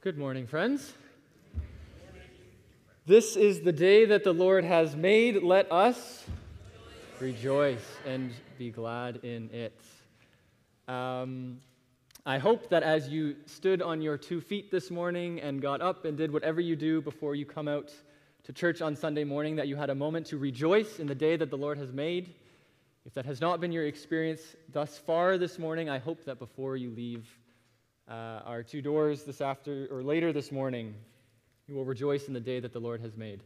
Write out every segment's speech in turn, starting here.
Good morning, friends. This is the day that the Lord has made. Let us rejoice and be glad in it. Um, I hope that as you stood on your two feet this morning and got up and did whatever you do before you come out to church on Sunday morning, that you had a moment to rejoice in the day that the Lord has made. If that has not been your experience thus far this morning, I hope that before you leave, uh, our two doors this after or later this morning. You will rejoice in the day that the Lord has made.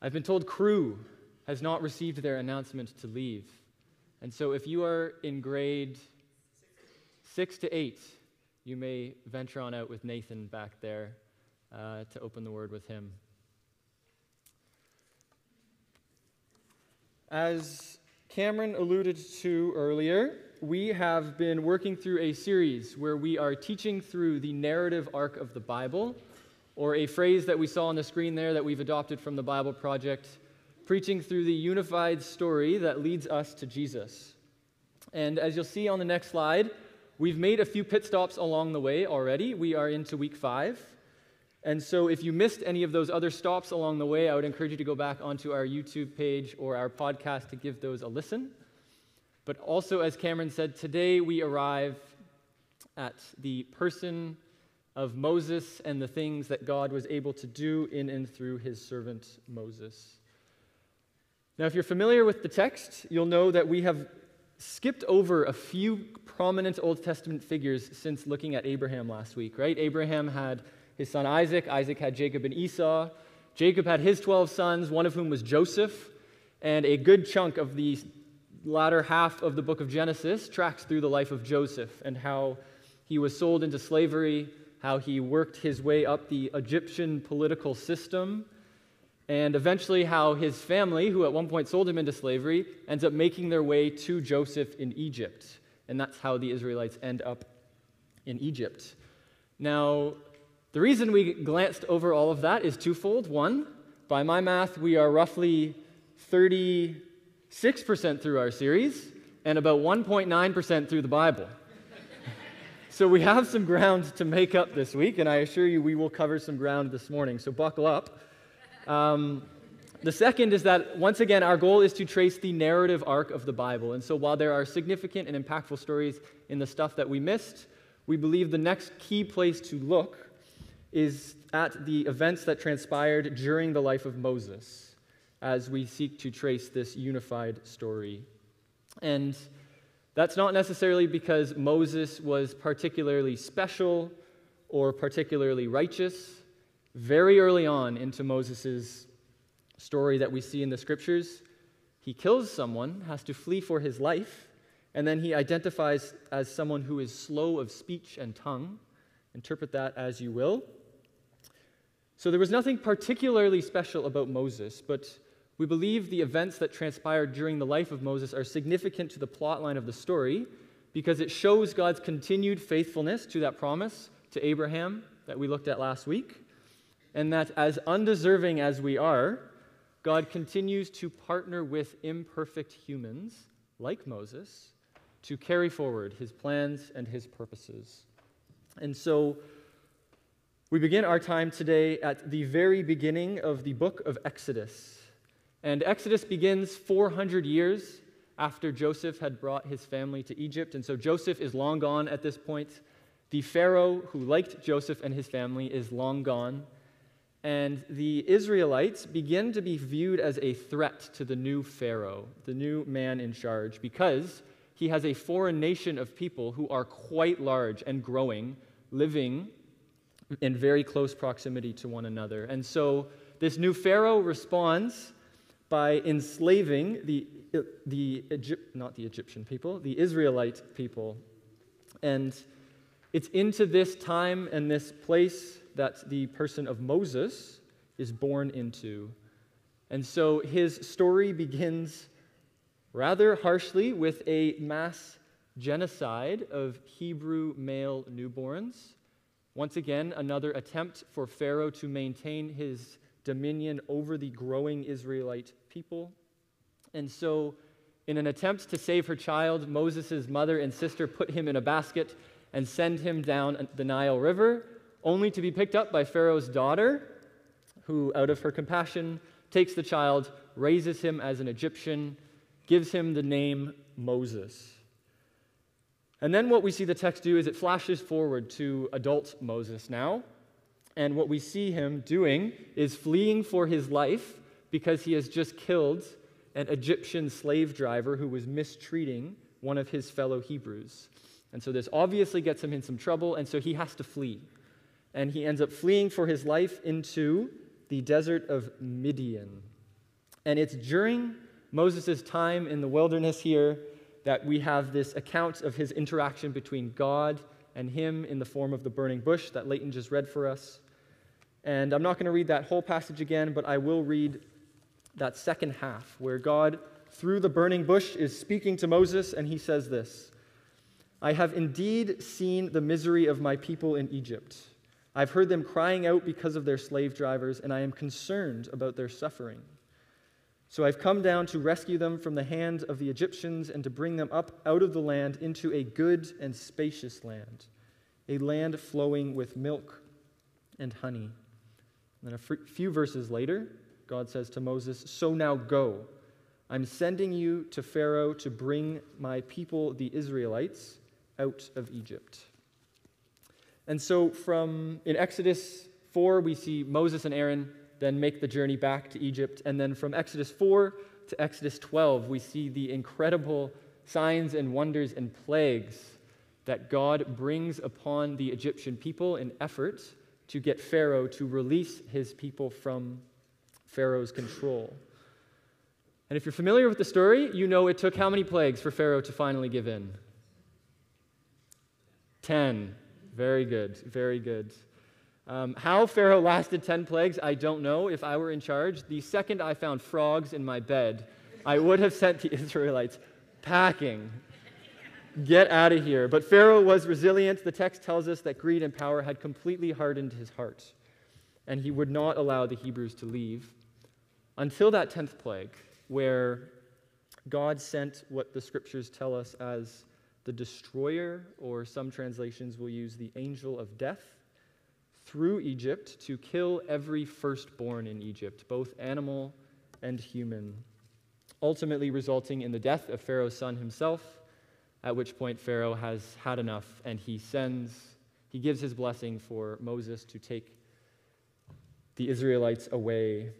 I've been told crew has not received their announcement to leave. And so if you are in grade six to eight, you may venture on out with Nathan back there uh, to open the word with him. As Cameron alluded to earlier, we have been working through a series where we are teaching through the narrative arc of the Bible, or a phrase that we saw on the screen there that we've adopted from the Bible Project, preaching through the unified story that leads us to Jesus. And as you'll see on the next slide, we've made a few pit stops along the way already. We are into week five. And so, if you missed any of those other stops along the way, I would encourage you to go back onto our YouTube page or our podcast to give those a listen. But also, as Cameron said, today we arrive at the person of Moses and the things that God was able to do in and through his servant Moses. Now, if you're familiar with the text, you'll know that we have skipped over a few prominent Old Testament figures since looking at Abraham last week, right? Abraham had his son Isaac, Isaac had Jacob and Esau. Jacob had his 12 sons, one of whom was Joseph, and a good chunk of the latter half of the book of Genesis tracks through the life of Joseph and how he was sold into slavery, how he worked his way up the Egyptian political system, and eventually how his family, who at one point sold him into slavery, ends up making their way to Joseph in Egypt. And that's how the Israelites end up in Egypt. Now, the reason we glanced over all of that is twofold. One, by my math, we are roughly 30 6% through our series, and about 1.9% through the Bible. so we have some ground to make up this week, and I assure you we will cover some ground this morning, so buckle up. Um, the second is that, once again, our goal is to trace the narrative arc of the Bible. And so while there are significant and impactful stories in the stuff that we missed, we believe the next key place to look is at the events that transpired during the life of Moses as we seek to trace this unified story. And that's not necessarily because Moses was particularly special or particularly righteous. Very early on into Moses' story that we see in the scriptures, he kills someone, has to flee for his life, and then he identifies as someone who is slow of speech and tongue. Interpret that as you will. So there was nothing particularly special about Moses, but we believe the events that transpired during the life of Moses are significant to the plotline of the story because it shows God's continued faithfulness to that promise to Abraham that we looked at last week, and that as undeserving as we are, God continues to partner with imperfect humans like Moses to carry forward his plans and his purposes. And so we begin our time today at the very beginning of the book of Exodus. And Exodus begins 400 years after Joseph had brought his family to Egypt. And so Joseph is long gone at this point. The Pharaoh who liked Joseph and his family is long gone. And the Israelites begin to be viewed as a threat to the new Pharaoh, the new man in charge, because he has a foreign nation of people who are quite large and growing, living in very close proximity to one another. And so this new Pharaoh responds by enslaving the, the Egypt, not the Egyptian people, the Israelite people. And it's into this time and this place that the person of Moses is born into. And so his story begins rather harshly with a mass genocide of Hebrew male newborns. Once again, another attempt for Pharaoh to maintain his dominion over the growing Israelite people. And so, in an attempt to save her child, Moses' mother and sister put him in a basket and send him down the Nile River, only to be picked up by Pharaoh's daughter, who, out of her compassion, takes the child, raises him as an Egyptian, gives him the name Moses. And then what we see the text do is it flashes forward to adult Moses now. And what we see him doing is fleeing for his life because he has just killed an Egyptian slave driver who was mistreating one of his fellow Hebrews. And so this obviously gets him in some trouble, and so he has to flee. And he ends up fleeing for his life into the desert of Midian. And it's during Moses' time in the wilderness here that we have this account of his interaction between God and him in the form of the burning bush that Leighton just read for us. And I'm not going to read that whole passage again, but I will read that second half where God, through the burning bush, is speaking to Moses, and he says this I have indeed seen the misery of my people in Egypt. I've heard them crying out because of their slave drivers, and I am concerned about their suffering. So I've come down to rescue them from the hand of the Egyptians and to bring them up out of the land into a good and spacious land, a land flowing with milk and honey. And then a few verses later, God says to Moses, So now go. I'm sending you to Pharaoh to bring my people, the Israelites, out of Egypt. And so, from in Exodus 4, we see Moses and Aaron then make the journey back to Egypt. And then from Exodus 4 to Exodus 12, we see the incredible signs and wonders and plagues that God brings upon the Egyptian people in effort to get Pharaoh to release his people from Pharaoh's control. And if you're familiar with the story, you know it took how many plagues for Pharaoh to finally give in? Ten. Very good, very good. Um, how Pharaoh lasted 10 plagues, I don't know. If I were in charge, the second I found frogs in my bed, I would have sent the Israelites packing. Get out of here. But Pharaoh was resilient. The text tells us that greed and power had completely hardened his heart, and he would not allow the Hebrews to leave until that 10th plague, where God sent what the scriptures tell us as the destroyer, or some translations will use the angel of death through Egypt to kill every firstborn in Egypt, both animal and human, ultimately resulting in the death of Pharaoh's son himself, at which point Pharaoh has had enough and he sends, he gives his blessing for Moses to take the Israelites away.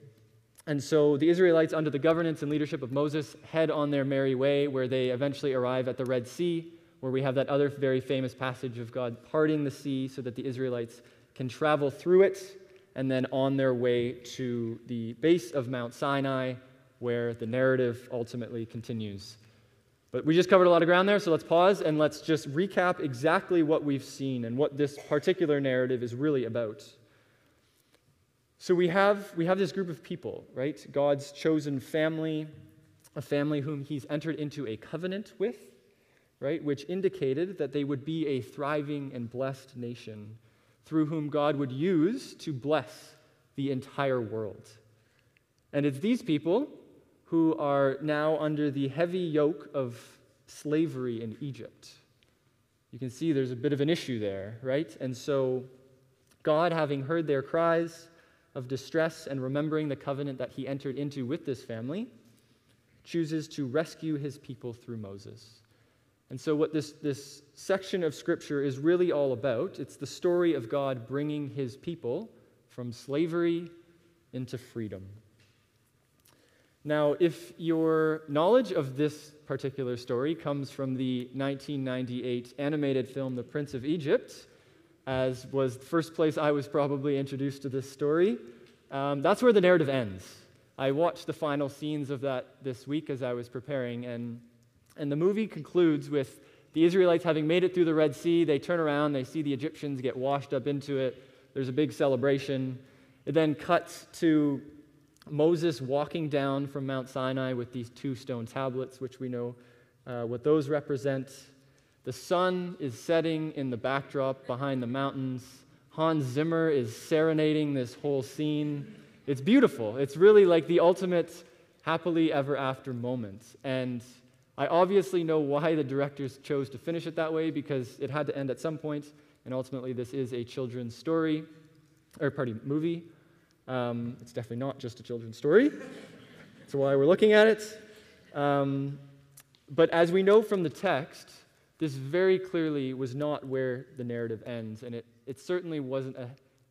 And so the Israelites, under the governance and leadership of Moses, head on their merry way, where they eventually arrive at the Red Sea, where we have that other very famous passage of God parting the sea so that the Israelites can travel through it and then on their way to the base of Mount Sinai, where the narrative ultimately continues. But we just covered a lot of ground there, so let's pause and let's just recap exactly what we've seen and what this particular narrative is really about. So we have, we have this group of people, right? God's chosen family, a family whom he's entered into a covenant with, right? Which indicated that they would be a thriving and blessed nation through whom God would use to bless the entire world. And it's these people who are now under the heavy yoke of slavery in Egypt. You can see there's a bit of an issue there, right? And so, God, having heard their cries of distress and remembering the covenant that he entered into with this family, chooses to rescue his people through Moses. And so, what this, this section of Scripture is really all about, it's the story of God bringing his people from slavery into freedom. Now, if your knowledge of this particular story comes from the 1998 animated film The Prince of Egypt, as was the first place I was probably introduced to this story, um, that's where the narrative ends. I watched the final scenes of that this week as I was preparing, and and the movie concludes with the Israelites having made it through the Red Sea. They turn around, they see the Egyptians get washed up into it. There's a big celebration. It then cuts to Moses walking down from Mount Sinai with these two stone tablets, which we know uh, what those represent. The sun is setting in the backdrop behind the mountains. Hans Zimmer is serenading this whole scene. It's beautiful. It's really like the ultimate happily ever after moment. And I obviously know why the directors chose to finish it that way because it had to end at some point, and ultimately this is a children's story, or pardon, movie. Um, it's definitely not just a children's story. That's why we're looking at it. Um, but as we know from the text, this very clearly was not where the narrative ends, and it, it certainly wasn't a,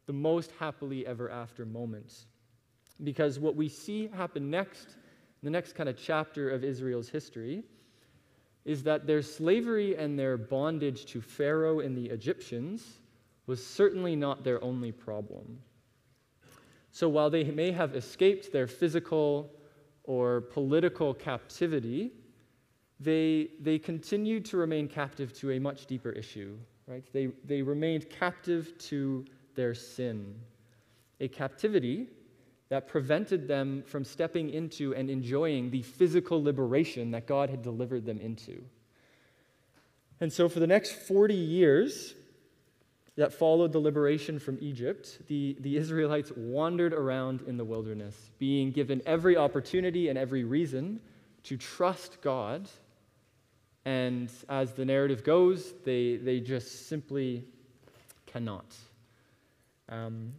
the most happily ever after moment. Because what we see happen next, the next kind of chapter of Israel's history, is that their slavery and their bondage to Pharaoh and the Egyptians was certainly not their only problem. So while they may have escaped their physical or political captivity, they, they continued to remain captive to a much deeper issue, right? They, they remained captive to their sin, a captivity that prevented them from stepping into and enjoying the physical liberation that God had delivered them into. And so, for the next 40 years that followed the liberation from Egypt, the, the Israelites wandered around in the wilderness, being given every opportunity and every reason to trust God. And as the narrative goes, they, they just simply cannot. Um,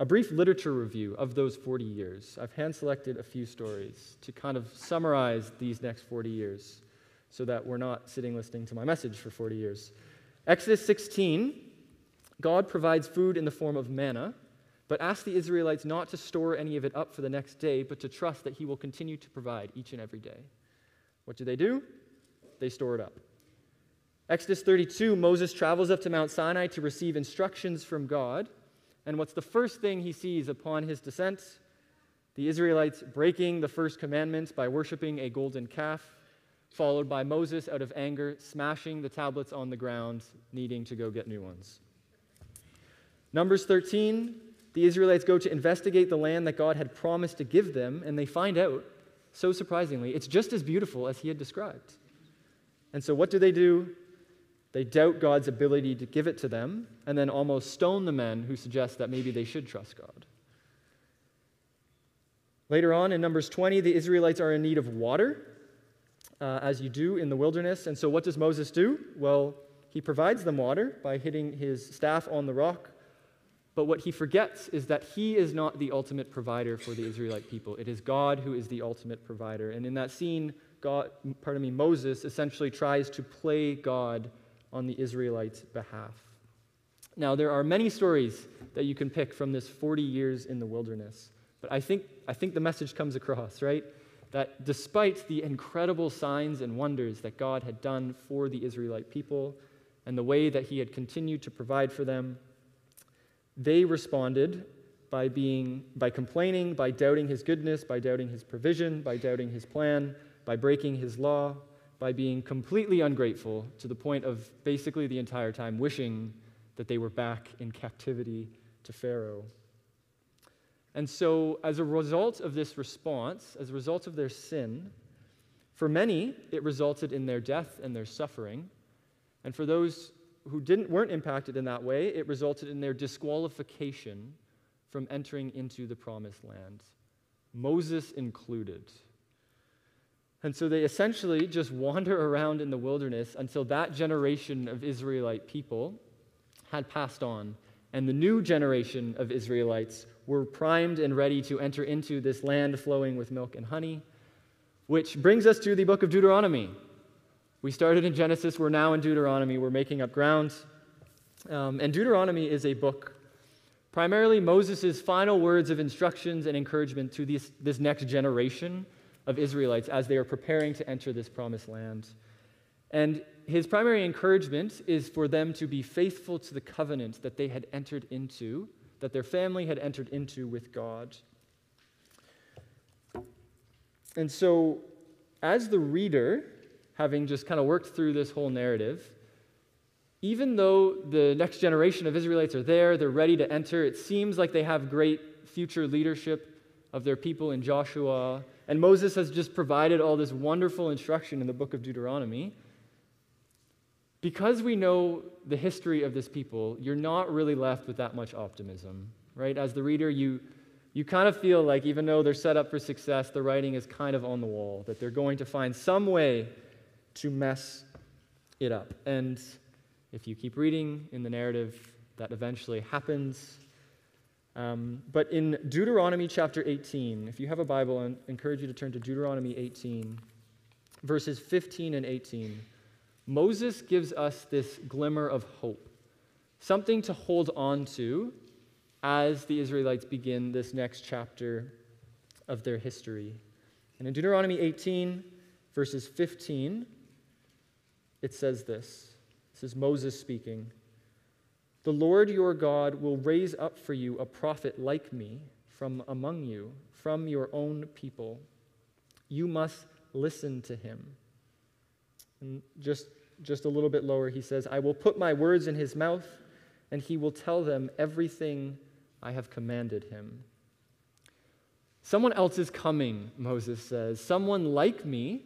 a brief literature review of those 40 years. I've hand selected a few stories to kind of summarize these next 40 years so that we're not sitting listening to my message for 40 years. Exodus 16, God provides food in the form of manna, but asks the Israelites not to store any of it up for the next day, but to trust that He will continue to provide each and every day. What do they do? They store it up. Exodus 32, Moses travels up to Mount Sinai to receive instructions from God. And what's the first thing he sees upon his descent? The Israelites breaking the first commandments by worshiping a golden calf, followed by Moses, out of anger, smashing the tablets on the ground, needing to go get new ones. Numbers 13, the Israelites go to investigate the land that God had promised to give them, and they find out, so surprisingly, it's just as beautiful as he had described. And so, what do they do? They doubt God's ability to give it to them and then almost stone the men who suggest that maybe they should trust God. Later on in Numbers 20, the Israelites are in need of water, uh, as you do in the wilderness. And so, what does Moses do? Well, he provides them water by hitting his staff on the rock. But what he forgets is that he is not the ultimate provider for the Israelite people. It is God who is the ultimate provider. And in that scene, God, pardon me, Moses essentially tries to play God on the Israelites' behalf. Now, there are many stories that you can pick from this 40 years in the wilderness, but I think, I think the message comes across, right? That despite the incredible signs and wonders that God had done for the Israelite people and the way that He had continued to provide for them, they responded by, being, by complaining, by doubting His goodness, by doubting His provision, by doubting His plan, by breaking His law, by being completely ungrateful to the point of basically the entire time wishing that they were back in captivity to Pharaoh. And so, as a result of this response, as a result of their sin, for many, it resulted in their death and their suffering. And for those who didn't, weren't impacted in that way, it resulted in their disqualification from entering into the promised land, Moses included. And so they essentially just wander around in the wilderness until that generation of Israelite people had passed on. And the new generation of Israelites were primed and ready to enter into this land flowing with milk and honey, which brings us to the book of Deuteronomy. We started in Genesis, we're now in Deuteronomy, we're making up ground. Um, and Deuteronomy is a book, primarily Moses' final words of instructions and encouragement to this, this next generation of Israelites as they are preparing to enter this promised land. And his primary encouragement is for them to be faithful to the covenant that they had entered into, that their family had entered into with God. And so, as the reader, having just kind of worked through this whole narrative, even though the next generation of Israelites are there, they're ready to enter, it seems like they have great future leadership of their people in Joshua and Moses has just provided all this wonderful instruction in the book of Deuteronomy. Because we know the history of this people, you're not really left with that much optimism, right? As the reader, you, you kind of feel like even though they're set up for success, the writing is kind of on the wall, that they're going to find some way to mess it up. And if you keep reading in the narrative, that eventually happens. Um, but in Deuteronomy chapter 18, if you have a Bible, I encourage you to turn to Deuteronomy 18, verses 15 and 18. Moses gives us this glimmer of hope, something to hold on to as the Israelites begin this next chapter of their history. And in Deuteronomy 18, verses 15, it says this this is Moses speaking. The Lord your God will raise up for you a prophet like me from among you, from your own people. You must listen to him. And just, just a little bit lower, he says, I will put my words in his mouth, and he will tell them everything I have commanded him. Someone else is coming, Moses says, someone like me,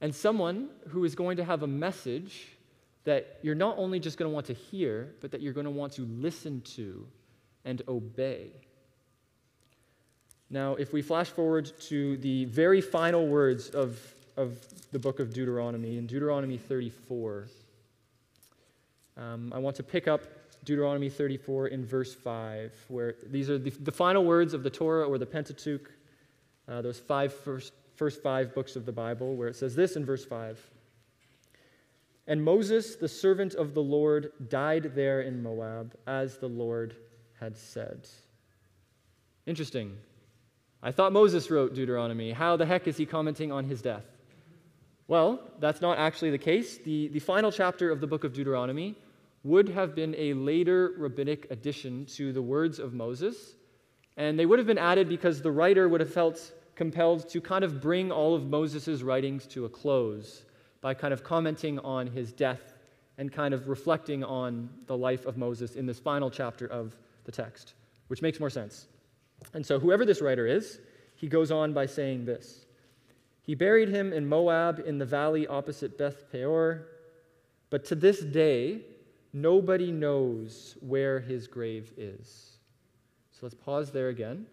and someone who is going to have a message that you're not only just going to want to hear, but that you're going to want to listen to and obey. Now, if we flash forward to the very final words of, of the book of Deuteronomy, in Deuteronomy 34, um, I want to pick up Deuteronomy 34 in verse 5, where these are the, the final words of the Torah or the Pentateuch, uh, those five first, first five books of the Bible, where it says this in verse 5 and Moses, the servant of the Lord, died there in Moab, as the Lord had said. Interesting. I thought Moses wrote Deuteronomy. How the heck is he commenting on his death? Well, that's not actually the case. The, the final chapter of the book of Deuteronomy would have been a later rabbinic addition to the words of Moses. And they would have been added because the writer would have felt compelled to kind of bring all of Moses' writings to a close by kind of commenting on his death and kind of reflecting on the life of Moses in this final chapter of the text, which makes more sense. And so, whoever this writer is, he goes on by saying this He buried him in Moab in the valley opposite Beth Peor, but to this day, nobody knows where his grave is. So let's pause there again.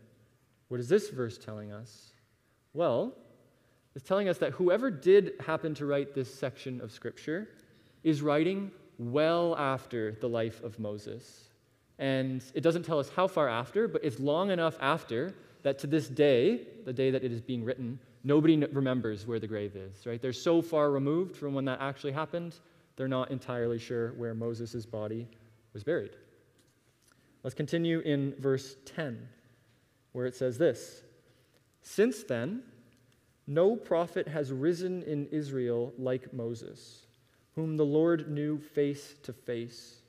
What is this verse telling us? Well, it's telling us that whoever did happen to write this section of Scripture is writing well after the life of Moses. And it doesn't tell us how far after, but it's long enough after that to this day, the day that it is being written, nobody remembers where the grave is, right? They're so far removed from when that actually happened, they're not entirely sure where Moses' body was buried. Let's continue in verse 10, where it says this Since then, no prophet has risen in Israel like Moses, whom the Lord knew face to face,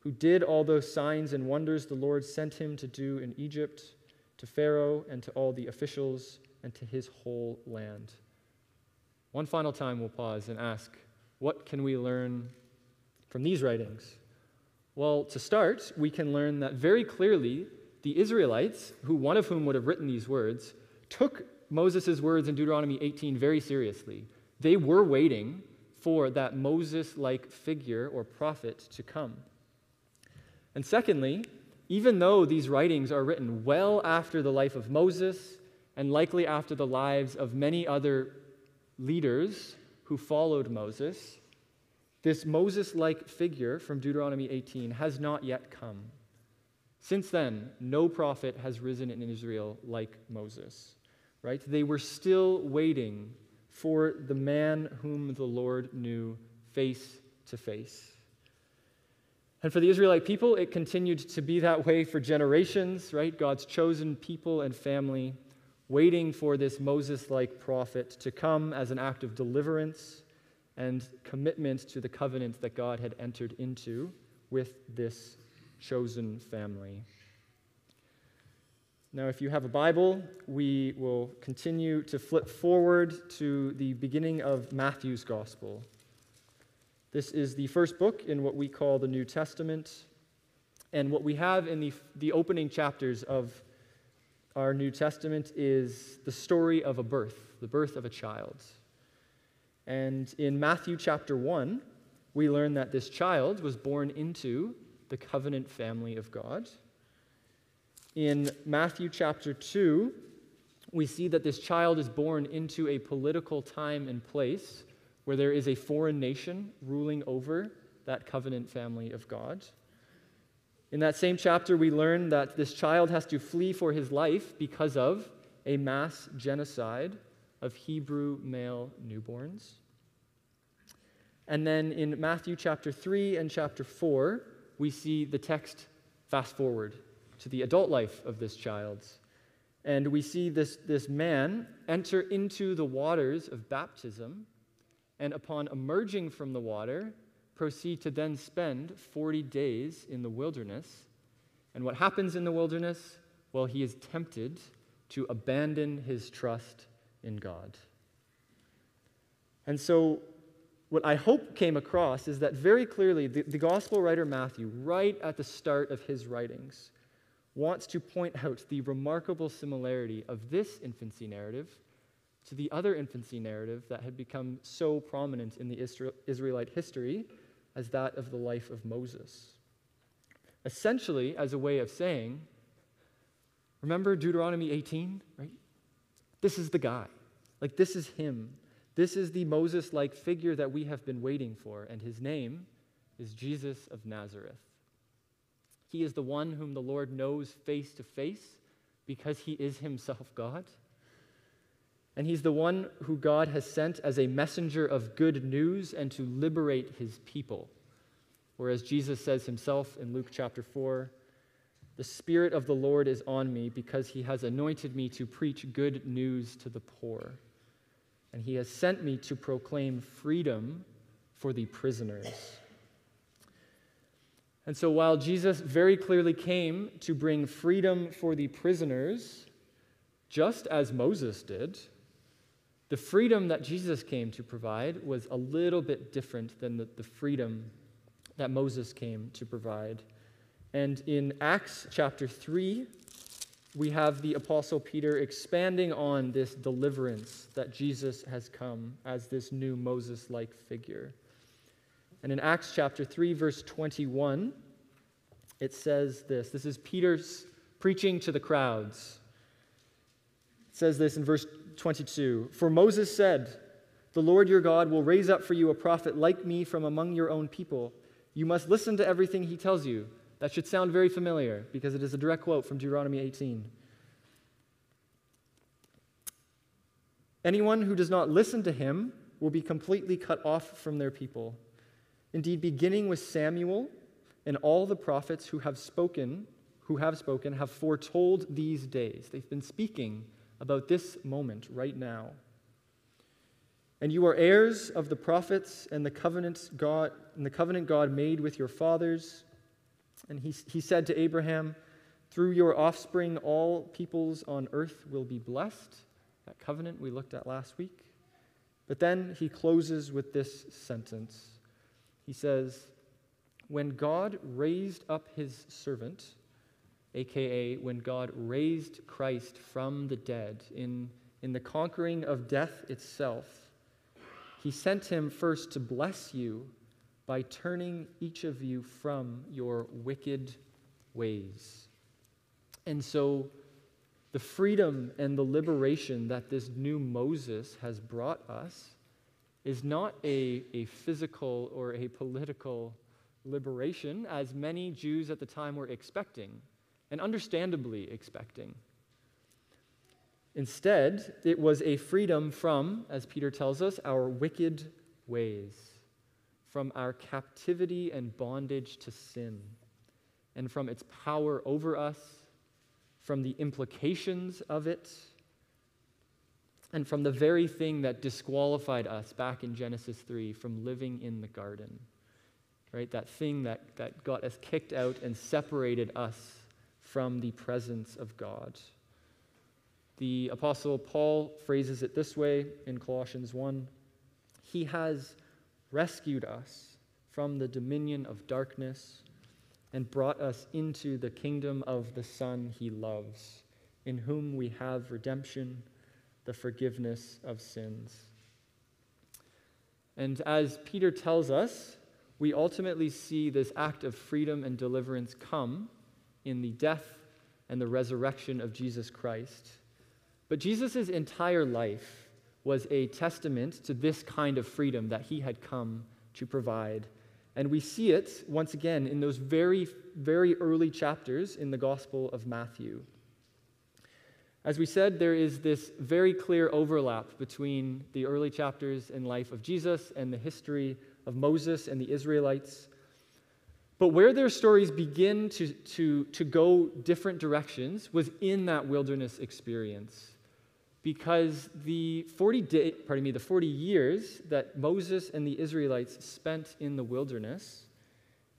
who did all those signs and wonders the Lord sent him to do in Egypt, to Pharaoh and to all the officials, and to his whole land. One final time, we'll pause and ask what can we learn from these writings? Well, to start, we can learn that very clearly the Israelites, who one of whom would have written these words, took Moses' words in Deuteronomy 18 very seriously. They were waiting for that Moses like figure or prophet to come. And secondly, even though these writings are written well after the life of Moses and likely after the lives of many other leaders who followed Moses, this Moses like figure from Deuteronomy 18 has not yet come. Since then, no prophet has risen in Israel like Moses right? They were still waiting for the man whom the Lord knew face to face. And for the Israelite people, it continued to be that way for generations, right? God's chosen people and family waiting for this Moses like prophet to come as an act of deliverance and commitment to the covenant that God had entered into with this chosen family. Now, if you have a Bible, we will continue to flip forward to the beginning of Matthew's Gospel. This is the first book in what we call the New Testament. And what we have in the, the opening chapters of our New Testament is the story of a birth, the birth of a child. And in Matthew chapter 1, we learn that this child was born into the covenant family of God. In Matthew chapter 2, we see that this child is born into a political time and place where there is a foreign nation ruling over that covenant family of God. In that same chapter, we learn that this child has to flee for his life because of a mass genocide of Hebrew male newborns. And then in Matthew chapter 3 and chapter 4, we see the text fast forward to the adult life of this child. And we see this, this man enter into the waters of baptism, and upon emerging from the water, proceed to then spend 40 days in the wilderness. And what happens in the wilderness? Well, he is tempted to abandon his trust in God. And so, what I hope came across is that very clearly the, the gospel writer Matthew, right at the start of his writings, wants to point out the remarkable similarity of this infancy narrative to the other infancy narrative that had become so prominent in the Israelite history as that of the life of Moses. Essentially, as a way of saying, remember Deuteronomy 18, right? This is the guy. Like, this is him. This is the Moses like figure that we have been waiting for, and his name is Jesus of Nazareth. He is the one whom the Lord knows face to face because he is himself God. And he's the one who God has sent as a messenger of good news and to liberate his people. Whereas Jesus says himself in Luke chapter 4, the Spirit of the Lord is on me because he has anointed me to preach good news to the poor. And he has sent me to proclaim freedom for the prisoners. And so, while Jesus very clearly came to bring freedom for the prisoners, just as Moses did, the freedom that Jesus came to provide was a little bit different than the, the freedom that Moses came to provide. And in Acts chapter 3, we have the Apostle Peter expanding on this deliverance that Jesus has come as this new Moses like figure. And in Acts chapter 3, verse 21, it says this this is Peter's preaching to the crowds. It says this in verse 22 For Moses said, The Lord your God will raise up for you a prophet like me from among your own people. You must listen to everything he tells you. That should sound very familiar because it is a direct quote from Deuteronomy 18. Anyone who does not listen to him will be completely cut off from their people. Indeed, beginning with Samuel and all the prophets who have spoken, who have spoken, have foretold these days. They've been speaking about this moment right now. And you are heirs of the prophets and the covenant God and the covenant God made with your fathers. And he, he said to Abraham, Through your offspring, all peoples on earth will be blessed. That covenant we looked at last week. But then he closes with this sentence. He says, When God raised up his servant, aka when God raised Christ from the dead in, in the conquering of death itself, he sent him first to bless you by turning each of you from your wicked ways. And so, the freedom and the liberation that this new Moses has brought us is not a, a physical or a political liberation, as many Jews at the time were expecting and understandably expecting. Instead, it was a freedom from, as Peter tells us, our wicked ways, from our captivity and bondage to sin, and from its power over us, from the implications of it, and from the very thing that disqualified us back in Genesis 3 from living in the garden. Right? That thing that, that got us kicked out and separated us from the presence of God. The Apostle Paul phrases it this way in Colossians 1 He has rescued us from the dominion of darkness and brought us into the kingdom of the Son he loves, in whom we have redemption, the forgiveness of sins. And as Peter tells us, we ultimately see this act of freedom and deliverance come in the death and the resurrection of Jesus Christ. But Jesus' entire life was a testament to this kind of freedom that he had come to provide. And we see it once again in those very, very early chapters in the Gospel of Matthew. As we said, there is this very clear overlap between the early chapters in life of Jesus and the history of Moses and the Israelites. But where their stories begin to, to, to go different directions was in that wilderness experience. Because the 40 day, pardon me, the 40 years that Moses and the Israelites spent in the wilderness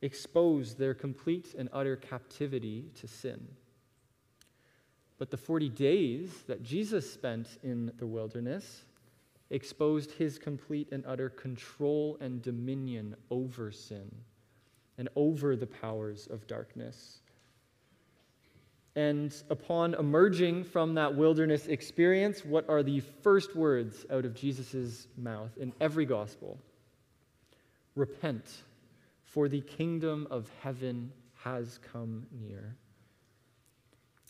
exposed their complete and utter captivity to sin. But the 40 days that Jesus spent in the wilderness exposed his complete and utter control and dominion over sin and over the powers of darkness. And upon emerging from that wilderness experience, what are the first words out of Jesus' mouth in every gospel? Repent, for the kingdom of heaven has come near.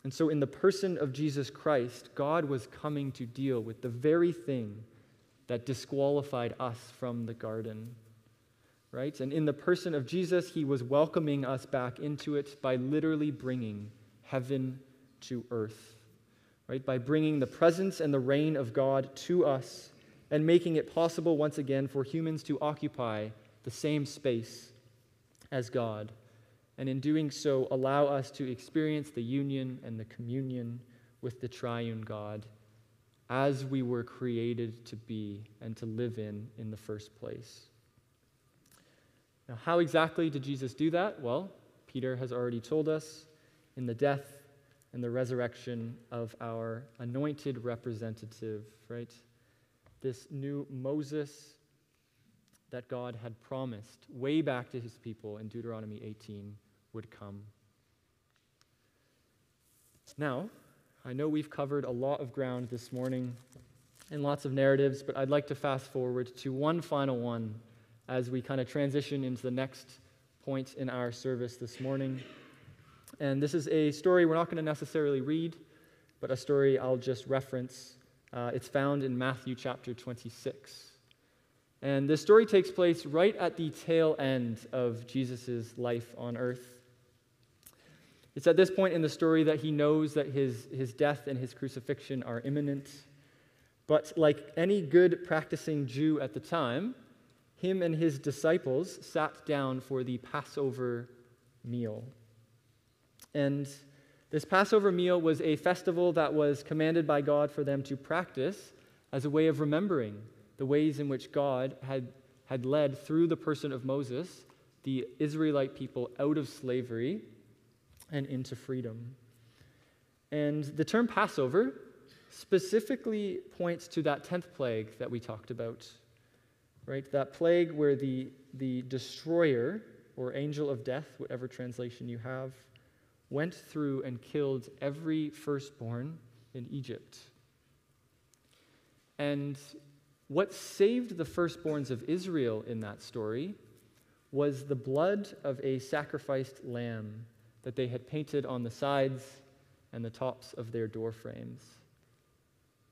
And so, in the person of Jesus Christ, God was coming to deal with the very thing that disqualified us from the garden. Right? And in the person of Jesus, he was welcoming us back into it by literally bringing heaven to earth. Right? By bringing the presence and the reign of God to us and making it possible once again for humans to occupy the same space as God and in doing so, allow us to experience the union and the communion with the triune God as we were created to be and to live in in the first place. Now, how exactly did Jesus do that? Well, Peter has already told us in the death and the resurrection of our anointed representative, right? This new Moses that God had promised way back to his people in Deuteronomy 18 would come. Now, I know we've covered a lot of ground this morning and lots of narratives, but I'd like to fast forward to one final one as we kind of transition into the next point in our service this morning. And this is a story we're not going to necessarily read, but a story I'll just reference. Uh, it's found in Matthew chapter 26. And this story takes place right at the tail end of Jesus' life on earth. It's at this point in the story that he knows that his, his death and his crucifixion are imminent. But like any good practicing Jew at the time, him and his disciples sat down for the Passover meal. And this Passover meal was a festival that was commanded by God for them to practice as a way of remembering the ways in which God had, had led through the person of Moses the Israelite people out of slavery and into freedom. And the term Passover specifically points to that 10th plague that we talked about, right? That plague where the, the destroyer or angel of death, whatever translation you have, went through and killed every firstborn in Egypt. And what saved the firstborns of Israel in that story was the blood of a sacrificed lamb that they had painted on the sides and the tops of their door frames.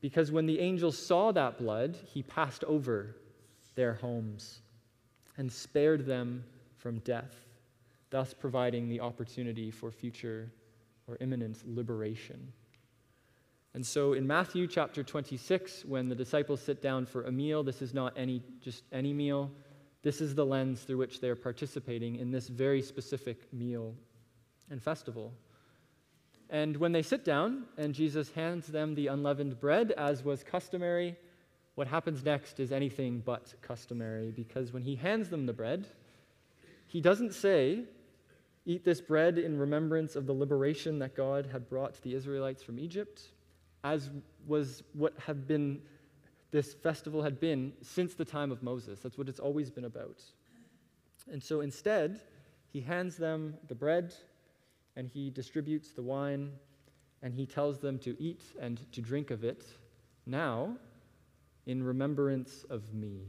Because when the angel saw that blood, he passed over their homes and spared them from death, thus providing the opportunity for future or imminent liberation. And so in Matthew chapter 26, when the disciples sit down for a meal, this is not any just any meal. This is the lens through which they're participating in this very specific meal and festival. And when they sit down and Jesus hands them the unleavened bread, as was customary, what happens next is anything but customary because when he hands them the bread, he doesn't say, Eat this bread in remembrance of the liberation that God had brought to the Israelites from Egypt as was what had been this festival had been since the time of Moses. That's what it's always been about. And so instead, he hands them the bread and he distributes the wine and he tells them to eat and to drink of it now in remembrance of me,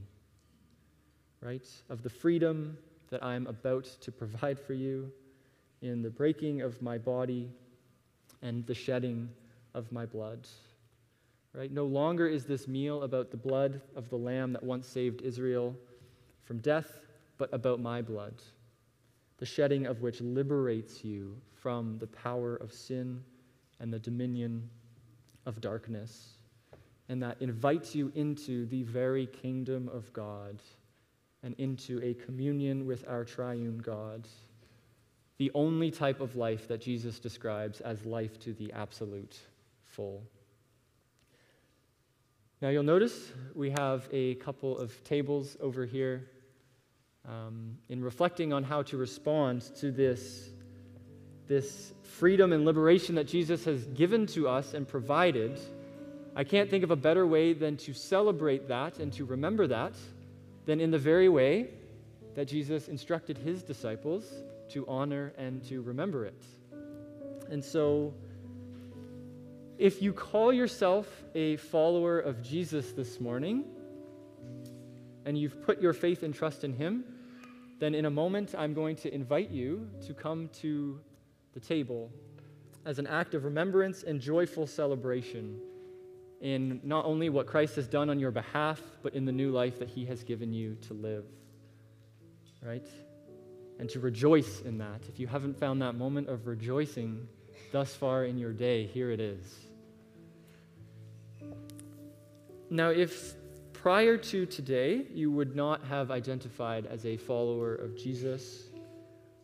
right? Of the freedom that I'm about to provide for you in the breaking of my body and the shedding of my blood. Right? No longer is this meal about the blood of the lamb that once saved Israel from death, but about my blood, the shedding of which liberates you from the power of sin and the dominion of darkness, and that invites you into the very kingdom of God and into a communion with our triune God, the only type of life that Jesus describes as life to the absolute full. Now, you'll notice we have a couple of tables over here. Um, in reflecting on how to respond to this, this freedom and liberation that Jesus has given to us and provided, I can't think of a better way than to celebrate that and to remember that than in the very way that Jesus instructed his disciples to honor and to remember it. And so, if you call yourself a follower of Jesus this morning, and you've put your faith and trust in Him, then in a moment I'm going to invite you to come to the table as an act of remembrance and joyful celebration in not only what Christ has done on your behalf, but in the new life that He has given you to live. Right? And to rejoice in that. If you haven't found that moment of rejoicing thus far in your day, here it is. Now, if prior to today you would not have identified as a follower of Jesus,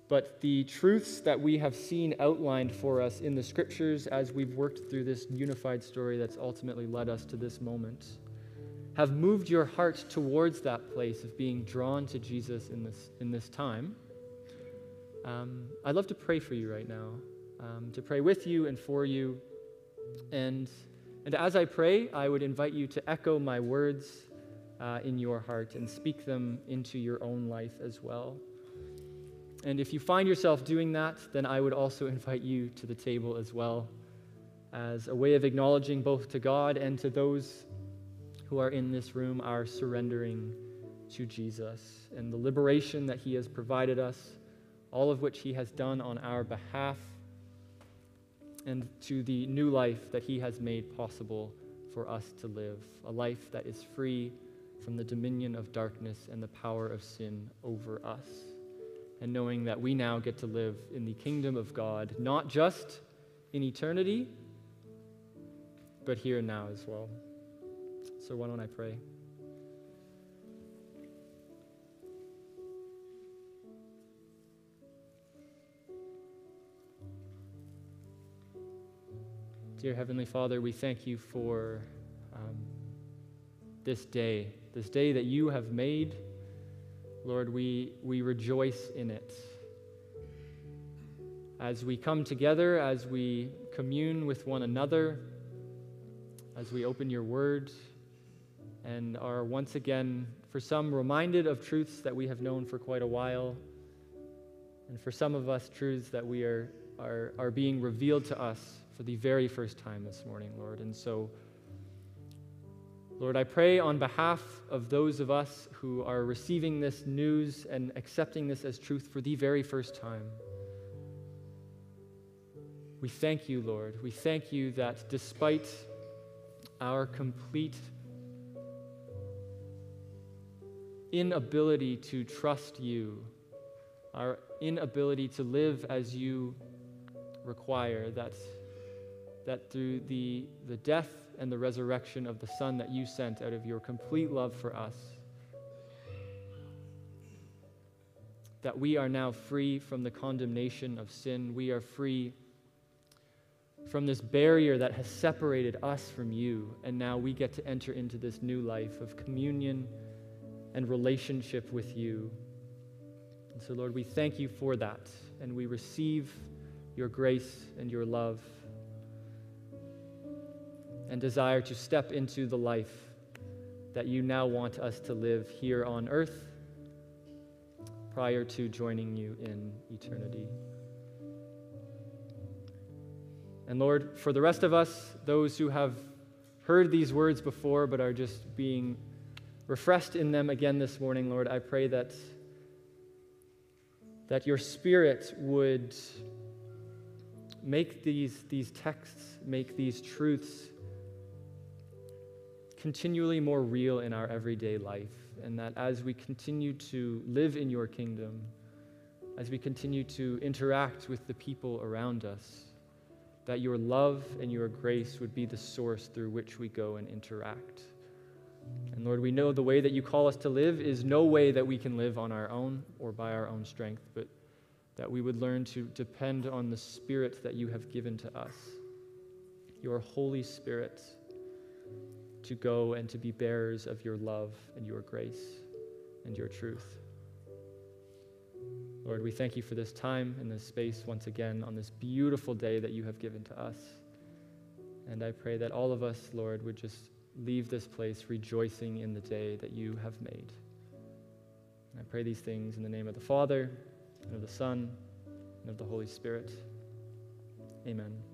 but the truths that we have seen outlined for us in the scriptures as we've worked through this unified story that's ultimately led us to this moment have moved your heart towards that place of being drawn to Jesus in this, in this time, um, I'd love to pray for you right now, um, to pray with you and for you. And, and as I pray, I would invite you to echo my words uh, in your heart and speak them into your own life as well. And if you find yourself doing that, then I would also invite you to the table as well as a way of acknowledging both to God and to those who are in this room our surrendering to Jesus and the liberation that He has provided us, all of which He has done on our behalf, and to the new life that He has made possible for us to live a life that is free from the dominion of darkness and the power of sin over us. And knowing that we now get to live in the kingdom of God, not just in eternity, but here and now as well. So, why don't I pray? Dear Heavenly Father, we thank you for um, this day, this day that you have made. Lord, we, we rejoice in it. As we come together, as we commune with one another, as we open your word, and are once again, for some, reminded of truths that we have known for quite a while, and for some of us, truths that we are, are, are being revealed to us for the very first time this morning, Lord. And so, Lord, I pray on behalf of those of us who are receiving this news and accepting this as truth for the very first time. We thank you, Lord. We thank you that despite our complete inability to trust you, our inability to live as you require, that that through the, the death and the resurrection of the Son that you sent out of your complete love for us, that we are now free from the condemnation of sin. We are free from this barrier that has separated us from you, and now we get to enter into this new life of communion and relationship with you. And so, Lord, we thank you for that, and we receive your grace and your love and desire to step into the life that you now want us to live here on earth prior to joining you in eternity. And Lord, for the rest of us, those who have heard these words before but are just being refreshed in them again this morning, Lord, I pray that, that your Spirit would make these, these texts, make these truths continually more real in our everyday life. and that as we continue to live in your kingdom, as we continue to interact with the people around us, that your love and your grace would be the source through which we go and interact. And Lord, we know the way that you call us to live is no way that we can live on our own or by our own strength, but that we would learn to depend on the Spirit that you have given to us, your Holy Spirit, to go and to be bearers of your love and your grace and your truth. Lord, we thank you for this time and this space once again on this beautiful day that you have given to us. And I pray that all of us, Lord, would just leave this place rejoicing in the day that you have made. And I pray these things in the name of the Father, and of the Son, and of the Holy Spirit. Amen.